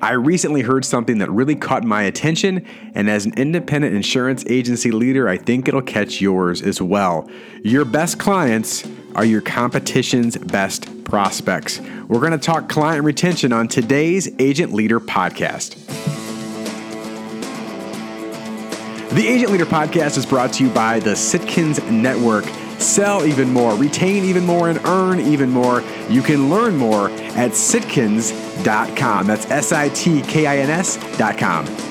I recently heard something that really caught my attention, and as an independent insurance agency leader, I think it'll catch yours as well. Your best clients are your competition's best prospects. We're going to talk client retention on today's Agent Leader podcast. The Agent Leader podcast is brought to you by the Sitkins Network sell even more, retain even more, and earn even more. You can learn more at sitkins.com. That's S I T K I N S.com.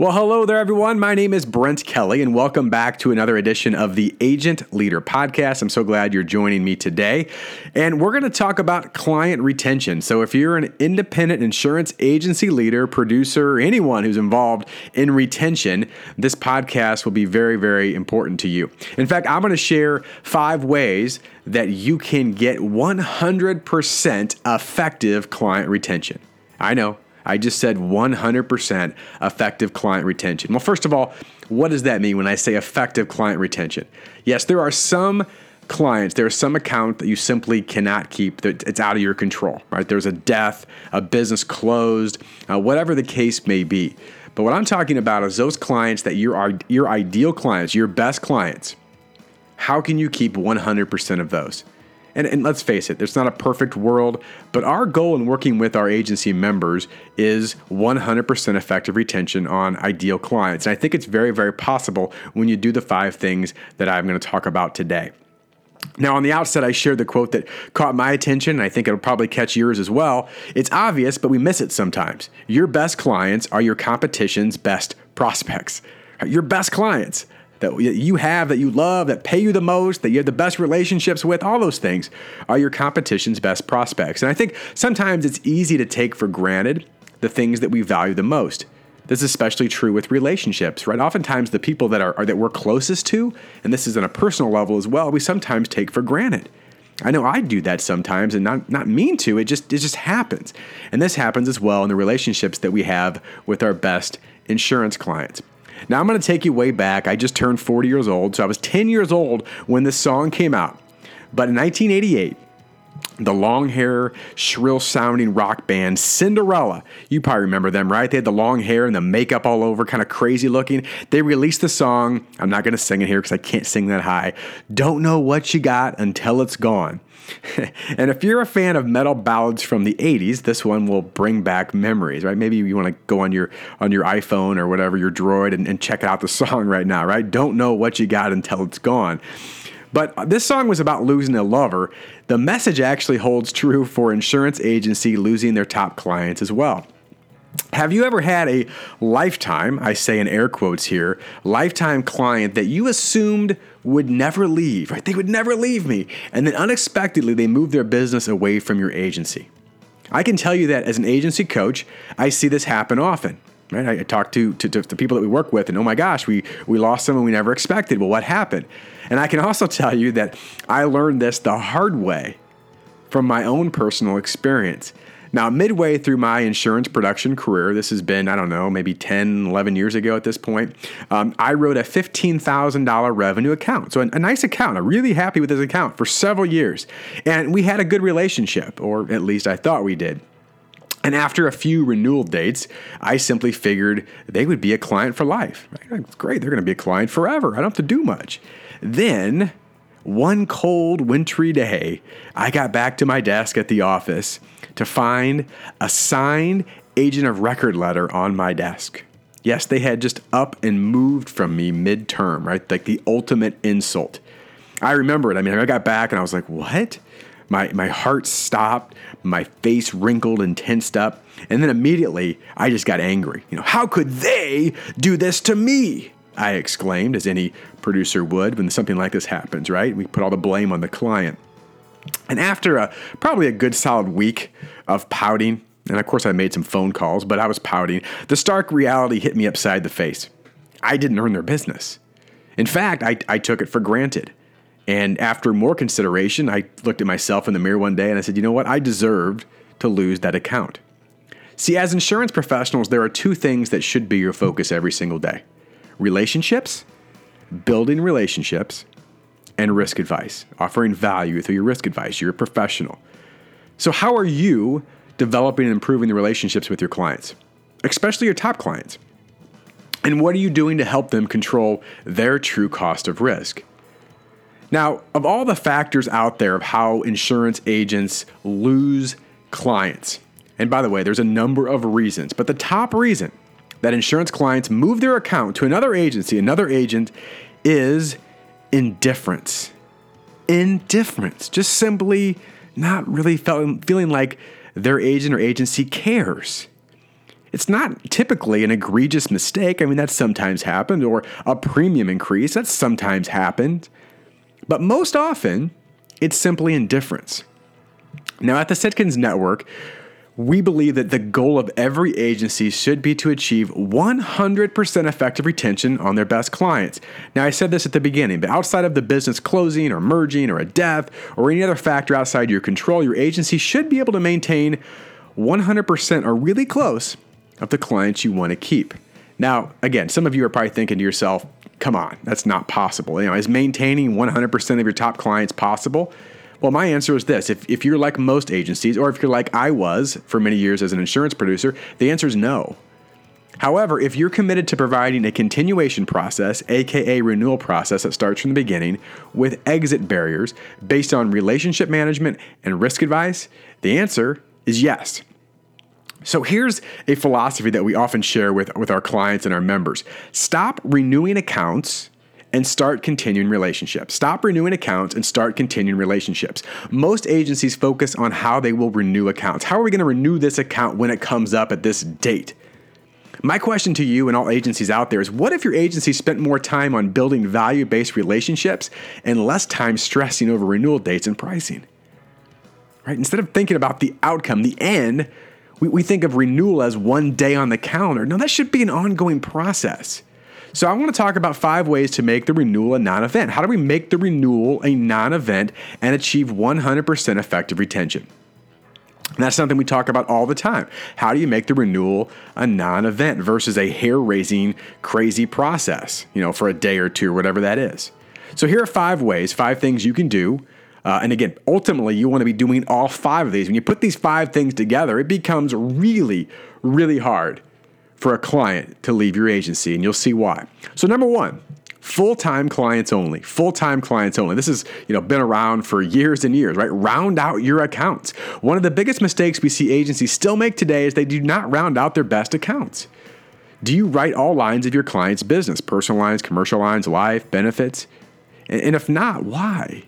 Well, hello there, everyone. My name is Brent Kelly, and welcome back to another edition of the Agent Leader Podcast. I'm so glad you're joining me today. And we're going to talk about client retention. So, if you're an independent insurance agency leader, producer, anyone who's involved in retention, this podcast will be very, very important to you. In fact, I'm going to share five ways that you can get 100% effective client retention. I know I just said 100% effective client retention. Well, first of all, what does that mean when I say effective client retention? Yes, there are some clients, there's some account that you simply cannot keep, that it's out of your control, right? There's a death, a business closed, uh, whatever the case may be. But what I'm talking about is those clients that you are your ideal clients, your best clients. How can you keep 100% of those? And, and let's face it, there's not a perfect world, but our goal in working with our agency members is 100% effective retention on ideal clients. And I think it's very, very possible when you do the five things that I'm going to talk about today. Now, on the outset, I shared the quote that caught my attention, and I think it'll probably catch yours as well. It's obvious, but we miss it sometimes. Your best clients are your competition's best prospects. Your best clients that you have, that you love, that pay you the most, that you have the best relationships with, all those things are your competition's best prospects. And I think sometimes it's easy to take for granted the things that we value the most. This is especially true with relationships, right? Oftentimes, the people that are, are that we're closest to, and this is on a personal level as well, we sometimes take for granted. I know I do that sometimes and not, not mean to, it just it just happens. And this happens as well in the relationships that we have with our best insurance clients. Now I'm going to take you way back. I just turned 40 years old, so I was 10 years old when this song came out. But in 1988, the long hair, shrill sounding rock band Cinderella. You probably remember them, right? They had the long hair and the makeup all over, kind of crazy looking. They released the song. I'm not going to sing it here because I can't sing that high. Don't know what you got until it's gone. and if you're a fan of metal ballads from the 80s, this one will bring back memories, right? Maybe you want to go on your on your iPhone or whatever, your Droid, and, and check out the song right now, right? Don't know what you got until it's gone. But this song was about losing a lover. The message actually holds true for insurance agency losing their top clients as well. Have you ever had a lifetime, I say in air quotes here, lifetime client that you assumed would never leave, right? They would never leave me. And then unexpectedly, they moved their business away from your agency. I can tell you that as an agency coach, I see this happen often. Right? I talk to, to, to the people that we work with, and oh my gosh, we, we lost someone we never expected. Well, what happened? And I can also tell you that I learned this the hard way from my own personal experience. Now, midway through my insurance production career, this has been, I don't know, maybe 10, 11 years ago at this point, um, I wrote a $15,000 revenue account. So, a, a nice account. I'm really happy with this account for several years. And we had a good relationship, or at least I thought we did. And after a few renewal dates, I simply figured they would be a client for life. Right? Great, they're going to be a client forever. I don't have to do much. Then, one cold, wintry day, I got back to my desk at the office to find a signed agent of record letter on my desk. Yes, they had just up and moved from me midterm, right? Like the ultimate insult. I remember it. I mean, I got back and I was like, what? My, my heart stopped, my face wrinkled and tensed up, and then immediately I just got angry. You know, how could they do this to me? I exclaimed, as any producer would when something like this happens, right? We put all the blame on the client. And after a probably a good solid week of pouting, and of course I made some phone calls, but I was pouting, the stark reality hit me upside the face. I didn't earn their business. In fact, I, I took it for granted. And after more consideration, I looked at myself in the mirror one day and I said, you know what? I deserved to lose that account. See, as insurance professionals, there are two things that should be your focus every single day relationships, building relationships, and risk advice, offering value through your risk advice. You're a professional. So, how are you developing and improving the relationships with your clients, especially your top clients? And what are you doing to help them control their true cost of risk? Now, of all the factors out there of how insurance agents lose clients, and by the way, there's a number of reasons, but the top reason that insurance clients move their account to another agency, another agent, is indifference. Indifference. Just simply not really feeling like their agent or agency cares. It's not typically an egregious mistake. I mean, that sometimes happened, or a premium increase. that sometimes happened. But most often, it's simply indifference. Now, at the Sitkins Network, we believe that the goal of every agency should be to achieve 100% effective retention on their best clients. Now, I said this at the beginning, but outside of the business closing or merging or a death or any other factor outside your control, your agency should be able to maintain 100% or really close of the clients you want to keep. Now, again, some of you are probably thinking to yourself, come on, that's not possible. You know, is maintaining 100% of your top clients possible? Well, my answer is this if, if you're like most agencies, or if you're like I was for many years as an insurance producer, the answer is no. However, if you're committed to providing a continuation process, aka renewal process that starts from the beginning, with exit barriers based on relationship management and risk advice, the answer is yes. So here's a philosophy that we often share with, with our clients and our members stop renewing accounts and start continuing relationships. Stop renewing accounts and start continuing relationships. Most agencies focus on how they will renew accounts. How are we going to renew this account when it comes up at this date? My question to you and all agencies out there is what if your agency spent more time on building value based relationships and less time stressing over renewal dates and pricing? Right? Instead of thinking about the outcome, the end, we, we think of renewal as one day on the calendar. No, that should be an ongoing process. So, I want to talk about five ways to make the renewal a non event. How do we make the renewal a non event and achieve 100% effective retention? And that's something we talk about all the time. How do you make the renewal a non event versus a hair raising, crazy process, you know, for a day or two or whatever that is? So, here are five ways, five things you can do. Uh, and again, ultimately, you want to be doing all five of these. When you put these five things together, it becomes really, really hard for a client to leave your agency, and you'll see why. So, number one, full-time clients only full-time clients only. This has you know been around for years and years right? Round out your accounts. One of the biggest mistakes we see agencies still make today is they do not round out their best accounts. Do you write all lines of your client's business personal lines commercial lines life benefits? And if not why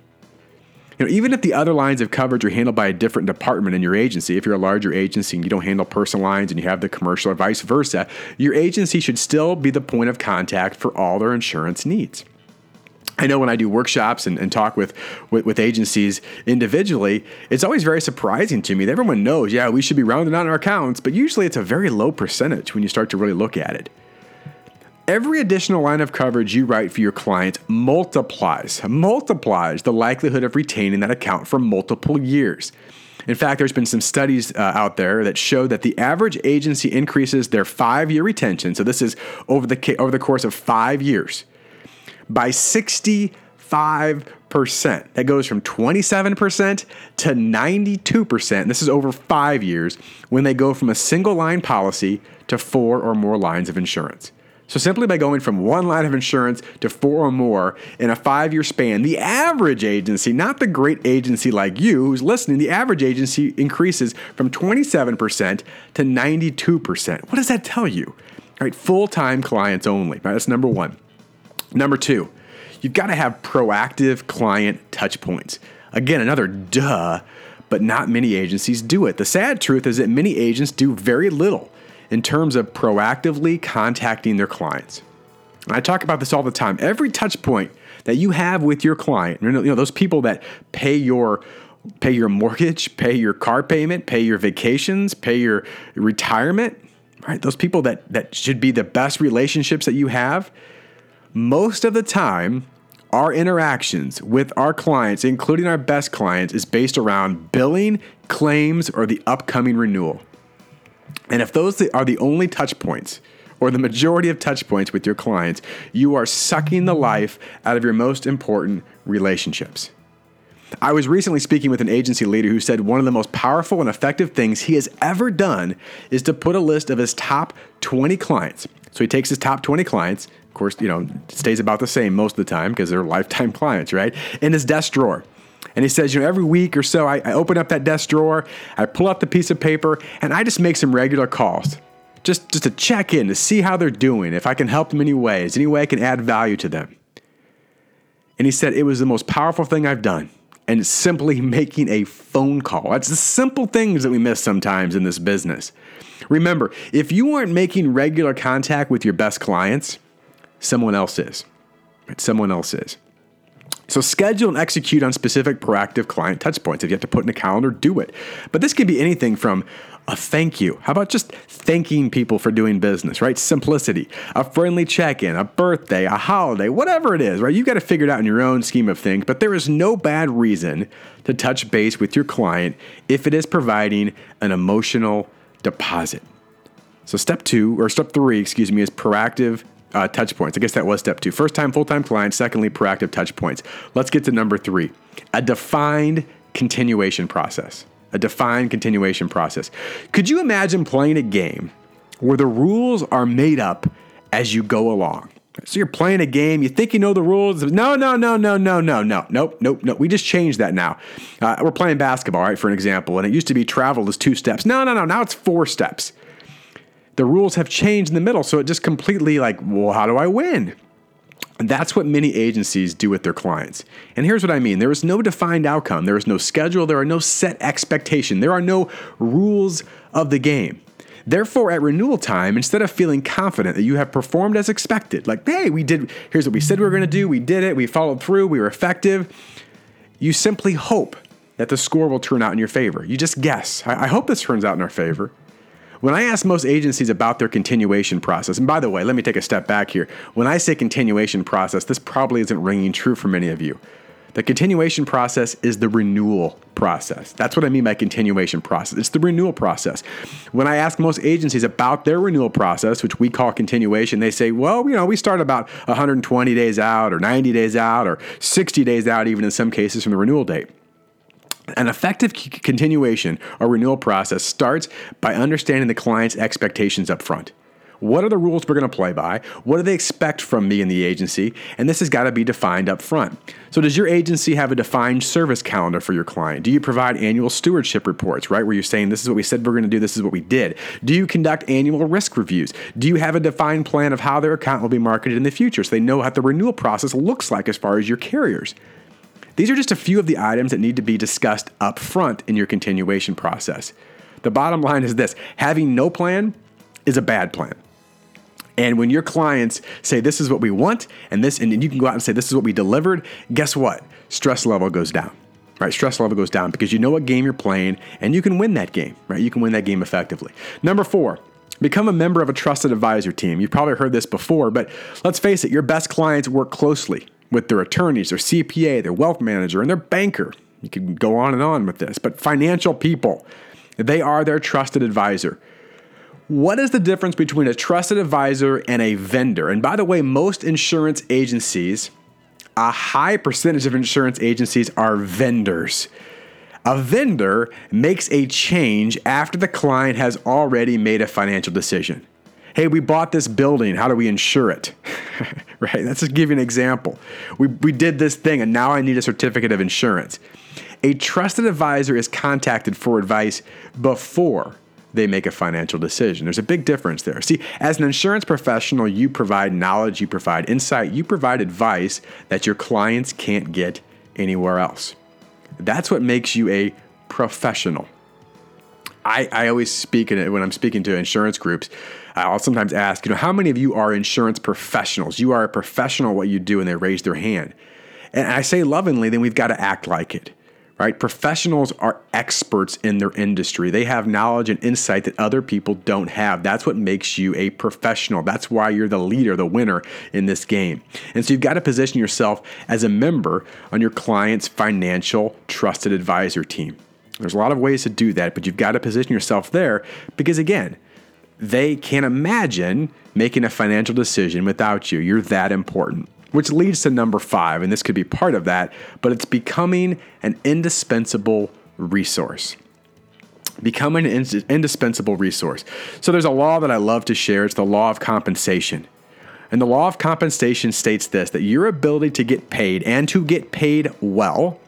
you know, even if the other lines of coverage are handled by a different department in your agency, if you're a larger agency and you don't handle personal lines and you have the commercial or vice versa, your agency should still be the point of contact for all their insurance needs. I know when I do workshops and, and talk with, with, with agencies individually, it's always very surprising to me that everyone knows, yeah, we should be rounding out our accounts, but usually it's a very low percentage when you start to really look at it. Every additional line of coverage you write for your client multiplies, multiplies the likelihood of retaining that account for multiple years. In fact, there's been some studies uh, out there that show that the average agency increases their five-year retention. So this is over the over the course of five years by 65 percent. That goes from 27 percent to 92 percent. This is over five years when they go from a single line policy to four or more lines of insurance. So, simply by going from one line of insurance to four or more in a five year span, the average agency, not the great agency like you who's listening, the average agency increases from 27% to 92%. What does that tell you? All right, full time clients only. Right, that's number one. Number two, you've got to have proactive client touch points. Again, another duh, but not many agencies do it. The sad truth is that many agents do very little in terms of proactively contacting their clients. And I talk about this all the time. Every touch point that you have with your client, you know, those people that pay your pay your mortgage, pay your car payment, pay your vacations, pay your retirement, right? Those people that that should be the best relationships that you have. Most of the time, our interactions with our clients, including our best clients, is based around billing, claims, or the upcoming renewal. And if those are the only touch points, or the majority of touch points with your clients, you are sucking the life out of your most important relationships. I was recently speaking with an agency leader who said one of the most powerful and effective things he has ever done is to put a list of his top 20 clients. So he takes his top 20 clients, of course, you know, stays about the same most of the time because they're lifetime clients, right? In his desk drawer. And he says, you know, every week or so, I, I open up that desk drawer, I pull out the piece of paper, and I just make some regular calls. Just, just to check in, to see how they're doing, if I can help them in any ways, any way I can add value to them. And he said, it was the most powerful thing I've done. And simply making a phone call. That's the simple things that we miss sometimes in this business. Remember, if you aren't making regular contact with your best clients, someone else is. Someone else is. So schedule and execute on specific proactive client touchpoints. If you have to put in a calendar, do it. But this can be anything from a thank you. How about just thanking people for doing business, right? Simplicity, a friendly check in, a birthday, a holiday, whatever it is, right? You've got to figure it out in your own scheme of things, but there is no bad reason to touch base with your client if it is providing an emotional deposit. So, step two, or step three, excuse me, is proactive uh, touch points. I guess that was step two. First time full time client, secondly, proactive touch points. Let's get to number three a defined continuation process. A defined continuation process. Could you imagine playing a game where the rules are made up as you go along? So you're playing a game, you think you know the rules. No, no, no, no, no, no, no, nope, nope, nope. We just changed that now. Uh, we're playing basketball, right, for an example, and it used to be travel is two steps. No, no, no, now it's four steps the rules have changed in the middle. So it just completely like, well, how do I win? That's what many agencies do with their clients. And here's what I mean there is no defined outcome, there is no schedule, there are no set expectation, there are no rules of the game. Therefore, at renewal time, instead of feeling confident that you have performed as expected, like, hey, we did, here's what we said we were gonna do, we did it, we followed through, we were effective, you simply hope that the score will turn out in your favor. You just guess. I, I hope this turns out in our favor. When I ask most agencies about their continuation process, and by the way, let me take a step back here. When I say continuation process, this probably isn't ringing true for many of you. The continuation process is the renewal process. That's what I mean by continuation process. It's the renewal process. When I ask most agencies about their renewal process, which we call continuation, they say, well, you know, we start about 120 days out or 90 days out or 60 days out, even in some cases from the renewal date. An effective continuation or renewal process starts by understanding the client's expectations up front. What are the rules we're going to play by? What do they expect from me and the agency? And this has got to be defined up front. So, does your agency have a defined service calendar for your client? Do you provide annual stewardship reports, right? Where you're saying, this is what we said we're going to do, this is what we did. Do you conduct annual risk reviews? Do you have a defined plan of how their account will be marketed in the future so they know what the renewal process looks like as far as your carriers? These are just a few of the items that need to be discussed up front in your continuation process. The bottom line is this having no plan is a bad plan. And when your clients say this is what we want and this and you can go out and say this is what we delivered, guess what? Stress level goes down. Right? Stress level goes down because you know what game you're playing and you can win that game, right? You can win that game effectively. Number 4, Become a member of a trusted advisor team. You've probably heard this before, but let's face it, your best clients work closely with their attorneys, their CPA, their wealth manager, and their banker. You can go on and on with this, but financial people, they are their trusted advisor. What is the difference between a trusted advisor and a vendor? And by the way, most insurance agencies, a high percentage of insurance agencies are vendors. A vendor makes a change after the client has already made a financial decision hey, we bought this building. How do we insure it? right? Let's just give you an example. We, we did this thing and now I need a certificate of insurance. A trusted advisor is contacted for advice before they make a financial decision. There's a big difference there. See, as an insurance professional, you provide knowledge, you provide insight, you provide advice that your clients can't get anywhere else. That's what makes you a professional. I, I always speak in it when I'm speaking to insurance groups. I'll sometimes ask, you know, how many of you are insurance professionals? You are a professional what you do, and they raise their hand. And I say lovingly, then we've got to act like it, right? Professionals are experts in their industry. They have knowledge and insight that other people don't have. That's what makes you a professional. That's why you're the leader, the winner in this game. And so you've got to position yourself as a member on your client's financial trusted advisor team. There's a lot of ways to do that, but you've got to position yourself there because, again, they can't imagine making a financial decision without you. You're that important. which leads to number five, and this could be part of that, but it's becoming an indispensable resource. Becoming an indispensable resource. So there's a law that I love to share. It's the law of compensation. And the law of compensation states this that your ability to get paid and to get paid well,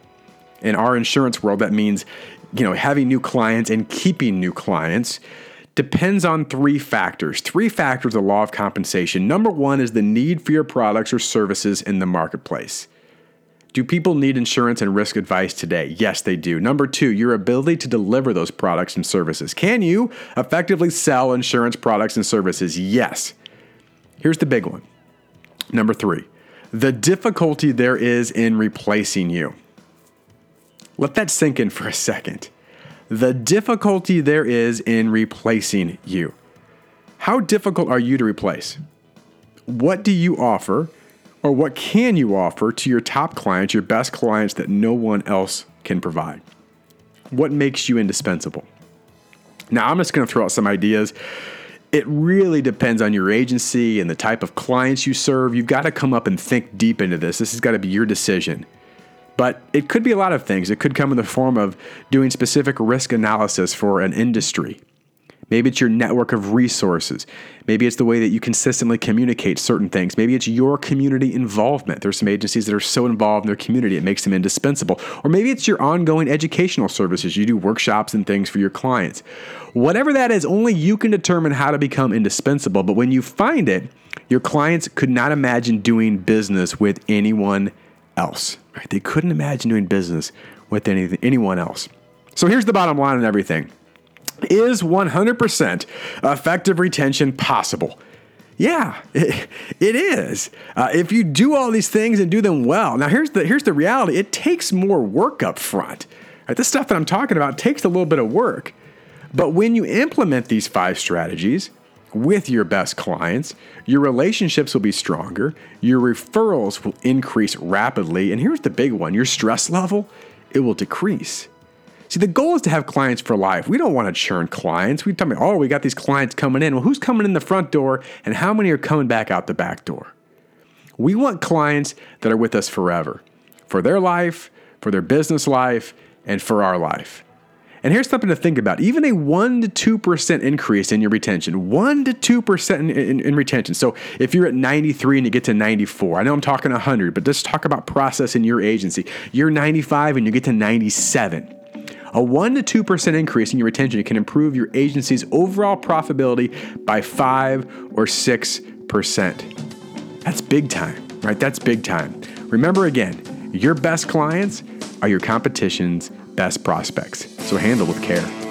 in our insurance world, that means you know having new clients and keeping new clients depends on three factors. Three factors of the law of compensation. Number one is the need for your products or services in the marketplace. Do people need insurance and risk advice today? Yes, they do. Number two, your ability to deliver those products and services. Can you effectively sell insurance products and services? Yes. Here's the big one. Number three, the difficulty there is in replacing you. Let that sink in for a second the difficulty there is in replacing you. How difficult are you to replace? What do you offer, or what can you offer to your top clients, your best clients that no one else can provide? What makes you indispensable? Now, I'm just going to throw out some ideas. It really depends on your agency and the type of clients you serve. You've got to come up and think deep into this. This has got to be your decision. But it could be a lot of things. It could come in the form of doing specific risk analysis for an industry. Maybe it's your network of resources. Maybe it's the way that you consistently communicate certain things. Maybe it's your community involvement. There's some agencies that are so involved in their community, it makes them indispensable. Or maybe it's your ongoing educational services. You do workshops and things for your clients. Whatever that is, only you can determine how to become indispensable. But when you find it, your clients could not imagine doing business with anyone else. Right? They couldn't imagine doing business with anything, anyone else. So here's the bottom line on everything. Is 100% effective retention possible? Yeah, it, it is. Uh, if you do all these things and do them well. Now here's the here's the reality. It takes more work up front. Right? This stuff that I'm talking about takes a little bit of work. But when you implement these five strategies, with your best clients, your relationships will be stronger, your referrals will increase rapidly, and here's the big one your stress level, it will decrease. See, the goal is to have clients for life. We don't want to churn clients. We tell me, oh, we got these clients coming in. Well, who's coming in the front door and how many are coming back out the back door? We want clients that are with us forever for their life, for their business life, and for our life. And here's something to think about even a 1% to 2% increase in your retention, 1% to 2% in, in, in, retention. So if you're at 93 and you get to 94, I know I'm talking 100, but let's talk about process in your agency. You're 95 and you get to 97. A 1% to 2% increase in your retention can improve your agency's overall profitability by 5 or 6%. That's big time, right? That's big time. Remember again, your best clients are your competition's best prospects. So handle with care.